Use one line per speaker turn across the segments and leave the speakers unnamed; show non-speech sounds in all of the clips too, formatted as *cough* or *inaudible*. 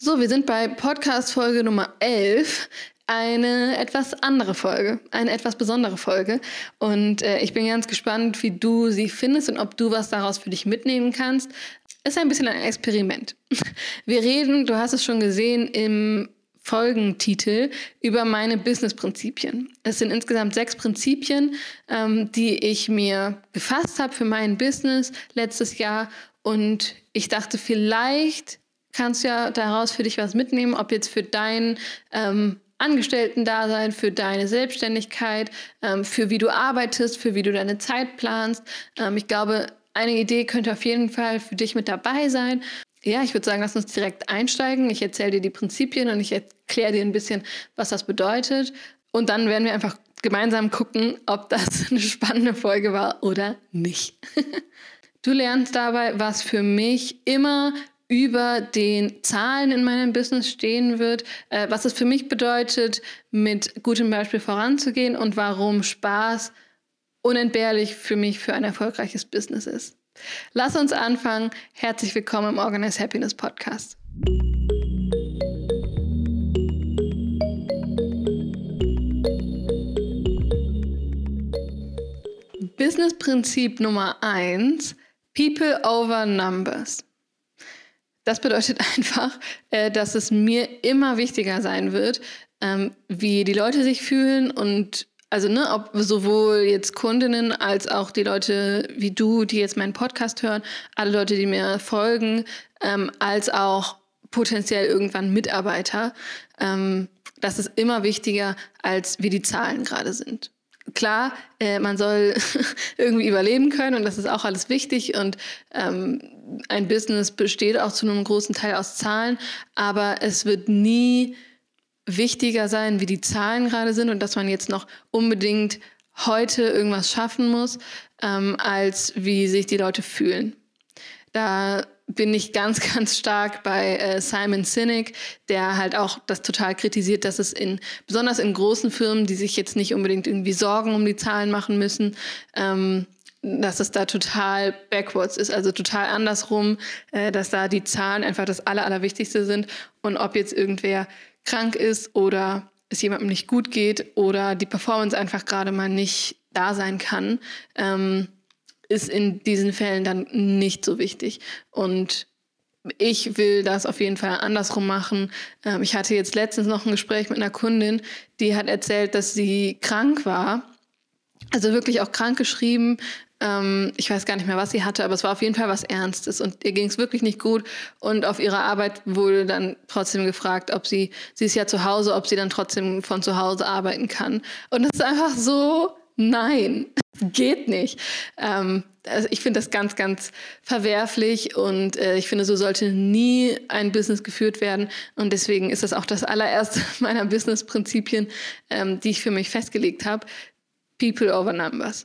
So, wir sind bei Podcast-Folge Nummer 11. Eine etwas andere Folge, eine etwas besondere Folge. Und äh, ich bin ganz gespannt, wie du sie findest und ob du was daraus für dich mitnehmen kannst. Ist ein bisschen ein Experiment. *laughs* Wir reden, du hast es schon gesehen, im Folgentitel über meine Business-Prinzipien. Es sind insgesamt sechs Prinzipien, ähm, die ich mir gefasst habe für mein Business letztes Jahr. Und ich dachte, vielleicht kannst ja daraus für dich was mitnehmen, ob jetzt für dein ähm, Angestellten-Dasein, für deine Selbstständigkeit, ähm, für wie du arbeitest, für wie du deine Zeit planst. Ähm, ich glaube, eine Idee könnte auf jeden Fall für dich mit dabei sein. Ja, ich würde sagen, lass uns direkt einsteigen. Ich erzähle dir die Prinzipien und ich erkläre dir ein bisschen, was das bedeutet. Und dann werden wir einfach gemeinsam gucken, ob das *laughs* eine spannende Folge war oder nicht. *laughs* Du lernst dabei, was für mich immer über den Zahlen in meinem Business stehen wird, äh, was es für mich bedeutet, mit gutem Beispiel voranzugehen und warum Spaß unentbehrlich für mich für ein erfolgreiches Business ist. Lass uns anfangen. Herzlich willkommen im Organize Happiness Podcast. Business-Prinzip Nummer 1, People over Numbers. Das bedeutet *laughs* einfach, äh, dass es mir immer wichtiger sein wird, ähm, wie die Leute sich fühlen und also ne, ob sowohl jetzt Kundinnen als auch die Leute wie du, die jetzt meinen Podcast hören, alle Leute, die mir folgen, ähm, als auch potenziell irgendwann Mitarbeiter. Ähm, das ist immer wichtiger, als wie die Zahlen gerade sind klar, äh, man soll *laughs* irgendwie überleben können und das ist auch alles wichtig und ähm, ein Business besteht auch zu einem großen Teil aus Zahlen, aber es wird nie wichtiger sein, wie die Zahlen gerade sind und dass man jetzt noch unbedingt heute irgendwas schaffen muss, ähm, als wie sich die Leute fühlen. Da bin ich ganz, *laughs* ganz stark bei äh, Simon Sinek, der halt auch das total kritisiert, dass es in, besonders in großen Firmen, die sich jetzt nicht unbedingt irgendwie Sorgen um die Zahlen machen müssen, ähm, dass es da total backwards ist, also total andersrum, äh, dass da die Zahlen einfach das Aller, Allerwichtigste sind. Und ob jetzt irgendwer krank ist oder es jemandem nicht gut geht oder die Performance einfach gerade mal nicht da sein kann, ähm, ist in diesen Fällen dann nicht so wichtig. Und ich will das auf jeden Fall andersrum machen. Ähm, ich hatte jetzt letztens noch ein Gespräch mit einer Kundin, die hat erzählt, dass sie krank war. Also wirklich auch krank geschrieben. Ähm, ich weiß gar nicht mehr, was sie hatte, aber es war auf jeden Fall was Ernstes und ihr ging es wirklich nicht gut. Und auf ihrer Arbeit wurde dann trotzdem gefragt, ob sie, sie ist ja zu Hause, ob sie dann trotzdem von zu Hause arbeiten kann. Und das ist einfach so Nein, *laughs* geht nicht. Ähm, also ich finde das ganz, ganz verwerflich und äh, ich finde, so sollte nie ein Business geführt werden. Und deswegen ist das auch das allererste *laughs* meiner Business-Prinzipien, ähm, die ich für mich festgelegt habe. People over Numbers.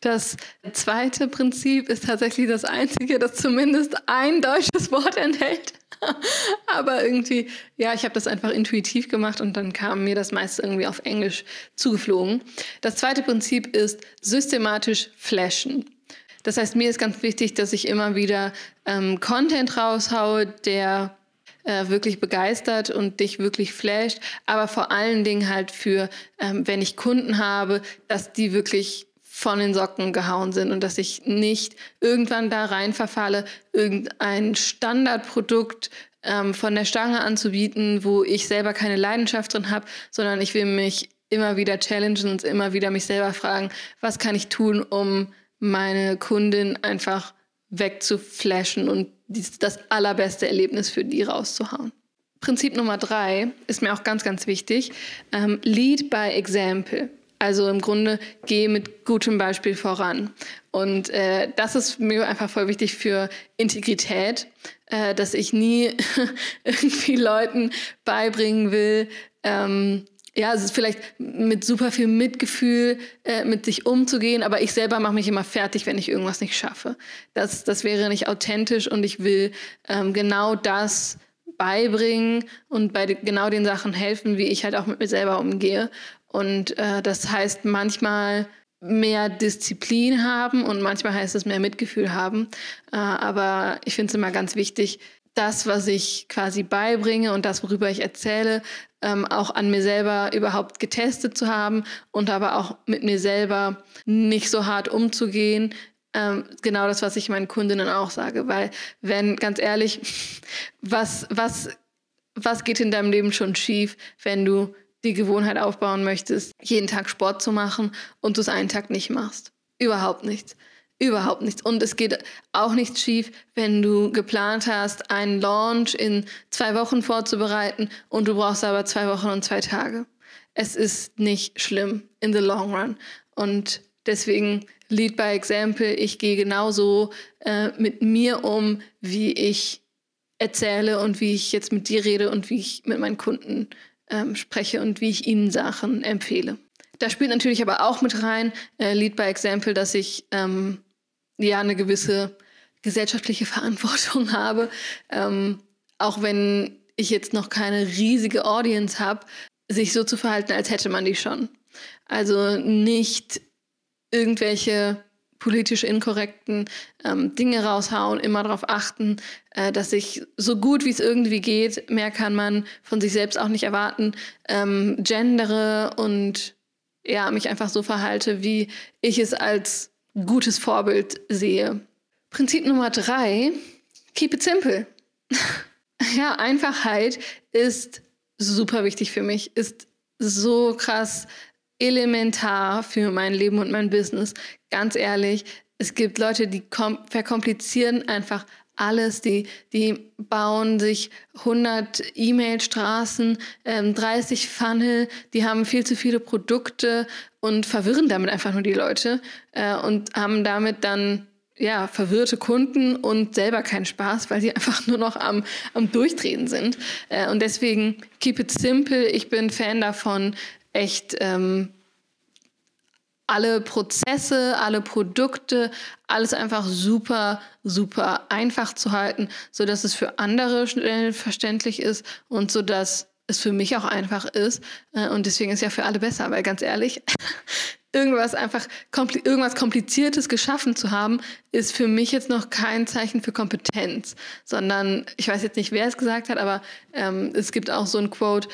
Das zweite Prinzip ist tatsächlich das einzige, das zumindest ein deutsches Wort enthält. *laughs* Aber irgendwie, ja, ich habe das einfach intuitiv gemacht und dann kam mir das meiste irgendwie auf Englisch zugeflogen. Das zweite Prinzip ist systematisch flashen. Das heißt, mir ist ganz wichtig, dass ich immer wieder ähm, Content raushaue, der äh, wirklich begeistert und dich wirklich flasht, aber vor allen Dingen halt für, ähm, wenn ich Kunden habe, dass die wirklich von den Socken gehauen sind und dass ich nicht irgendwann da rein verfalle, irgendein Standardprodukt ähm, von der Stange anzubieten, wo ich selber keine Leidenschaft drin habe, sondern ich will mich immer wieder challengen und immer wieder mich selber fragen, was kann ich tun, um meine Kundin einfach wegzuflashen und das allerbeste Erlebnis für die rauszuhauen. Prinzip Nummer drei ist mir auch ganz, ganz wichtig. Ähm, Lead by Example. Also im Grunde gehe mit gutem Beispiel voran. Und äh, das ist mir einfach voll wichtig für Integrität, äh, dass ich nie *laughs* irgendwie Leuten beibringen will, ähm, ja, es ist vielleicht mit super viel Mitgefühl äh, mit sich umzugehen, aber ich selber mache mich immer fertig, wenn ich irgendwas nicht schaffe. Das, das wäre nicht authentisch und ich will ähm, genau das beibringen und bei genau den Sachen helfen, wie ich halt auch mit mir selber umgehe. Und äh, das heißt manchmal mehr Disziplin haben und manchmal heißt es mehr Mitgefühl haben. Äh, aber ich finde es immer ganz wichtig, das, was ich quasi beibringe und das, worüber ich erzähle, ähm, auch an mir selber überhaupt getestet zu haben und aber auch mit mir selber nicht so hart umzugehen. Ähm, genau das, was ich meinen Kundinnen auch sage. Weil, wenn, ganz ehrlich, *laughs* was, was, was geht in deinem Leben schon schief, wenn du die Gewohnheit aufbauen möchtest, jeden Tag Sport zu machen und du es einen Tag nicht machst? Überhaupt nichts. Überhaupt nichts. Und es geht auch nicht schief, wenn du geplant hast, einen Launch in zwei Wochen vorzubereiten und du brauchst aber zwei Wochen und zwei Tage. Es ist nicht schlimm in the long run. Und deswegen Lead by Example. Ich gehe genauso äh, mit mir um, wie ich erzähle und wie ich jetzt mit dir rede und wie ich mit meinen Kunden ähm, spreche und wie ich ihnen Sachen empfehle. Da spielt natürlich aber auch mit rein, äh, Lead by Example, dass ich ähm, ja eine gewisse gesellschaftliche *laughs* Verantwortung habe. Ähm, auch wenn ich jetzt noch keine riesige Audience habe, sich so zu verhalten, als hätte man die schon. Also nicht irgendwelche politisch inkorrekten ähm, Dinge raushauen, immer darauf achten, äh, dass ich so gut wie es irgendwie geht, mehr kann man von sich selbst auch nicht erwarten, ähm, gendere und ja, mich einfach so verhalte, wie ich es als gutes Vorbild sehe. Prinzip Nummer drei, keep it simple. *laughs* ja, Einfachheit ist super wichtig für mich, ist so krass elementar für mein Leben und mein Business. Ganz ehrlich, es gibt Leute, die verkomplizieren einfach alles. Die, die bauen sich 100 E-Mail-Straßen, ähm, 30 Funnel, die haben viel zu viele Produkte und verwirren damit einfach nur die Leute äh, und haben damit dann ja, verwirrte Kunden und selber keinen Spaß, weil sie einfach nur noch am, am Durchdrehen sind. Äh, und deswegen keep it simple. Ich bin Fan davon, echt ähm, alle Prozesse, alle Produkte, alles einfach super, super einfach zu halten, sodass es für andere schnell verständlich ist und sodass es für mich auch einfach ist. Äh, und deswegen ist ja für alle besser, weil ganz ehrlich, *laughs* irgendwas einfach kompli irgendwas Kompliziertes geschaffen zu haben, ist für mich jetzt noch kein Zeichen für Kompetenz, sondern ich weiß jetzt nicht, wer es gesagt hat, aber ähm, es gibt auch so ein Quote,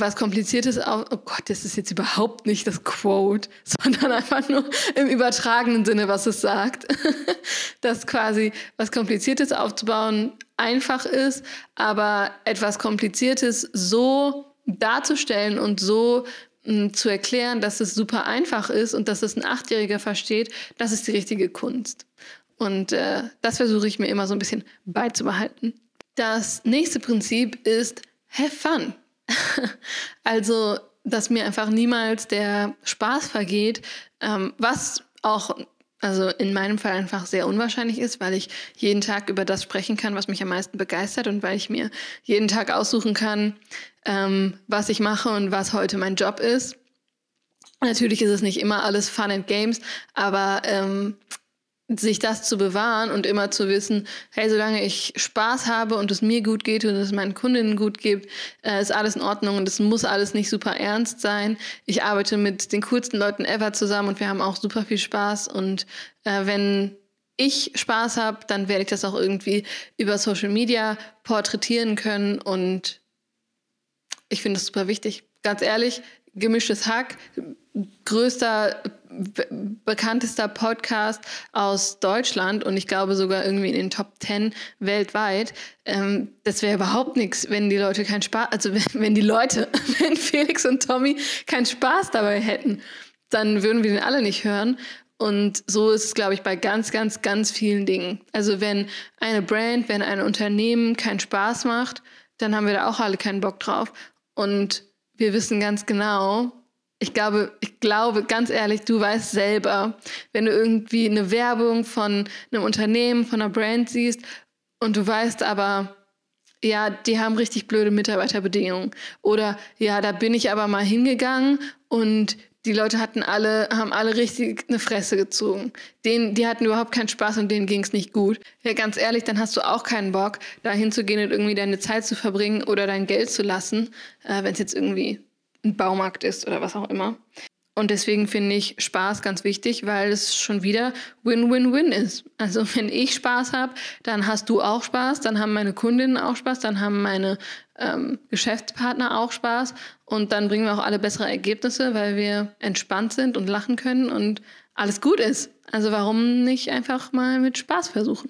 was Kompliziertes auf, oh Gott, das ist jetzt überhaupt nicht das Quote, *laughs* sondern einfach nur im übertragenen Sinne, was es sagt. *laughs* dass quasi was Kompliziertes aufzubauen einfach ist, aber etwas Kompliziertes so darzustellen und so hm, zu erklären, dass es super einfach ist und dass es ein Achtjähriger versteht, das ist die richtige Kunst. Und äh, das versuche ich mir immer so ein bisschen beizubehalten. Das nächste Prinzip ist Have fun. *laughs* also, dass mir einfach niemals der Spaß vergeht, ähm, was auch also in meinem Fall einfach sehr unwahrscheinlich ist, weil ich jeden Tag über das sprechen kann, was mich am meisten begeistert und weil ich mir jeden Tag aussuchen kann, ähm, was ich mache und was heute mein Job ist. Natürlich ist es nicht immer alles Fun and Games, aber ähm, sich das zu bewahren und immer zu wissen, hey, solange ich Spaß habe und es mir gut geht und es meinen Kundinnen gut geht, äh, ist alles in Ordnung und es muss alles nicht super ernst sein. Ich arbeite mit den coolsten Leuten ever zusammen und wir haben auch super viel Spaß und äh, wenn ich Spaß habe, dann werde ich das auch irgendwie über Social Media porträtieren können und ich finde das super wichtig. Ganz ehrlich, gemischtes Hack, größter bekanntester Podcast aus Deutschland und ich glaube sogar irgendwie in den Top 10 weltweit. Ähm, das wäre überhaupt nichts, wenn die Leute keinen Spaß, also wenn, wenn die Leute, *laughs* wenn Felix und Tommy keinen Spaß dabei hätten, dann würden wir den alle nicht hören. Und so ist es, glaube ich, bei ganz, ganz, ganz vielen Dingen. Also wenn eine Brand, wenn ein Unternehmen keinen Spaß macht, dann haben wir da auch alle keinen Bock drauf. Und wir wissen ganz genau, ich glaube, ich glaube, ganz ehrlich, du weißt selber, wenn du irgendwie eine Werbung von einem Unternehmen, von einer Brand siehst und du weißt aber, ja, die haben richtig blöde Mitarbeiterbedingungen. Oder ja, da bin ich aber mal hingegangen und die Leute hatten alle, haben alle richtig eine Fresse gezogen. Denen, die hatten überhaupt keinen Spaß und denen ging es nicht gut. Ja, ganz ehrlich, dann hast du auch keinen Bock, da hinzugehen und irgendwie deine Zeit zu verbringen oder dein Geld zu lassen, äh, wenn es jetzt irgendwie ein Baumarkt ist oder was auch immer. Und deswegen finde ich Spaß ganz wichtig, weil es schon wieder Win-Win-Win ist. Also *laughs* wenn ich Spaß habe, dann hast du auch Spaß, dann haben meine Kundinnen auch Spaß, dann haben meine ähm, Geschäftspartner auch Spaß und dann bringen wir auch alle bessere Ergebnisse, weil wir entspannt sind und lachen können und alles gut ist. Also warum nicht einfach mal mit Spaß versuchen?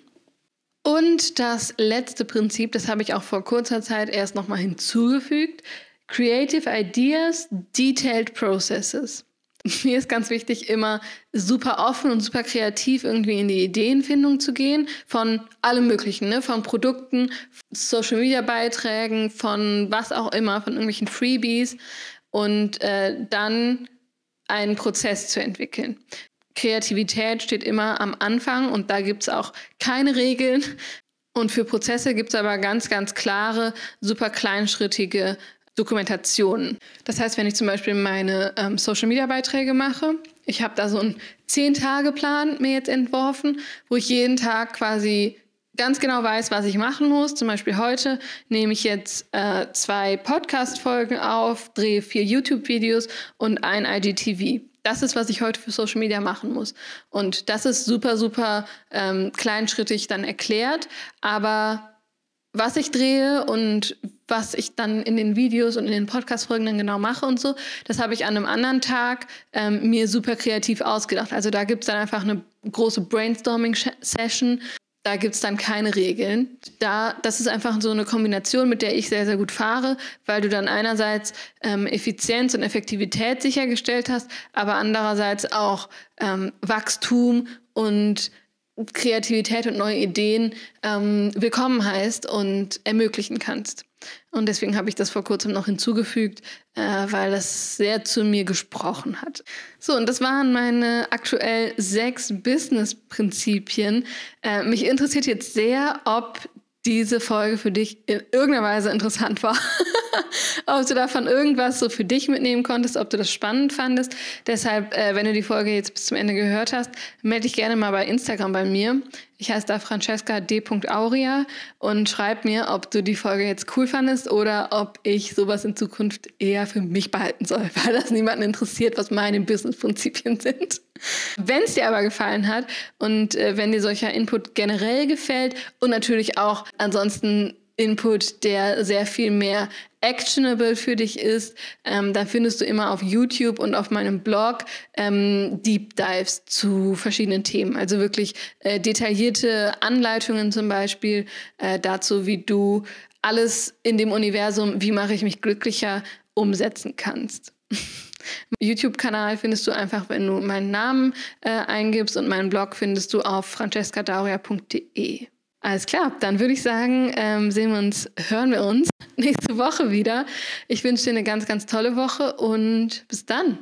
Und das letzte Prinzip, das habe ich auch vor kurzer Zeit erst nochmal hinzugefügt. Creative Ideas, Detailed Processes. *laughs* Mir ist ganz wichtig, immer super offen und super kreativ irgendwie in die Ideenfindung zu gehen. Von allem Möglichen, ne? von Produkten, Social Media Beiträgen, von was auch immer, von irgendwelchen Freebies und äh, dann einen Prozess zu entwickeln. Kreativität steht immer am Anfang und da gibt es auch keine Regeln. Und für Prozesse gibt es aber ganz, ganz klare, super kleinschrittige Dokumentationen. Das heißt, wenn ich zum Beispiel meine ähm, Social-Media-Beiträge mache, ich habe da so einen Zehn-Tage-Plan mir jetzt entworfen, wo ich jeden Tag quasi ganz genau weiß, was ich machen muss. Zum Beispiel heute nehme ich jetzt äh, zwei Podcast-Folgen auf, drehe vier YouTube-Videos und ein IGTV. Das ist, was ich heute für Social Media machen muss. Und das ist super, super ähm, kleinschrittig dann erklärt. Aber was ich drehe und was ich dann in den Videos und in den Podcast-Folgen dann genau mache und so, das habe ich an einem anderen Tag ähm, mir super kreativ ausgedacht. Also da gibt es dann einfach eine große Brainstorming-Session. Da gibt es dann keine Regeln. Da, das ist einfach so eine Kombination, mit der ich sehr, sehr gut fahre, weil du dann einerseits ähm, Effizienz und Effektivität sichergestellt hast, aber andererseits auch ähm, Wachstum und Kreativität und neue Ideen ähm, willkommen heißt und ermöglichen kannst. Und deswegen habe ich das vor kurzem noch hinzugefügt, äh, weil das sehr zu mir gesprochen hat. So, und das waren meine aktuell sechs Business-Prinzipien. Äh, mich interessiert jetzt sehr, ob diese Folge für dich in irgendeiner Weise interessant war. *laughs* *laughs* ob du davon irgendwas so für dich mitnehmen konntest, ob du das spannend fandest. Deshalb, äh, wenn du die Folge jetzt bis zum Ende gehört hast, melde dich gerne mal bei Instagram bei mir. Ich heiße da Francesca D. Auria und schreib mir, ob du die Folge jetzt cool fandest oder ob ich sowas in Zukunft eher für mich behalten soll, *laughs* weil das niemanden interessiert, was meine Business-Prinzipien sind. Wenn es dir aber gefallen hat und äh, wenn dir solcher Input generell gefällt und natürlich auch ansonsten Input, der sehr viel mehr actionable für dich ist, ähm, dann findest du immer auf YouTube und auf meinem Blog ähm, Deep Dives zu verschiedenen Themen. Also wirklich äh, detaillierte Anleitungen zum Beispiel äh, dazu, wie du alles in dem Universum, wie mache ich mich glücklicher, umsetzen kannst. *laughs* YouTube-Kanal findest du einfach, wenn du meinen Namen äh, eingibst und meinen Blog findest du auf francescadauria.de. Alles klar, dann würde ich sagen, ähm, sehen wir uns, hören wir uns *laughs* nächste Woche wieder. Ich wünsche dir eine ganz, ganz tolle Woche und bis dann.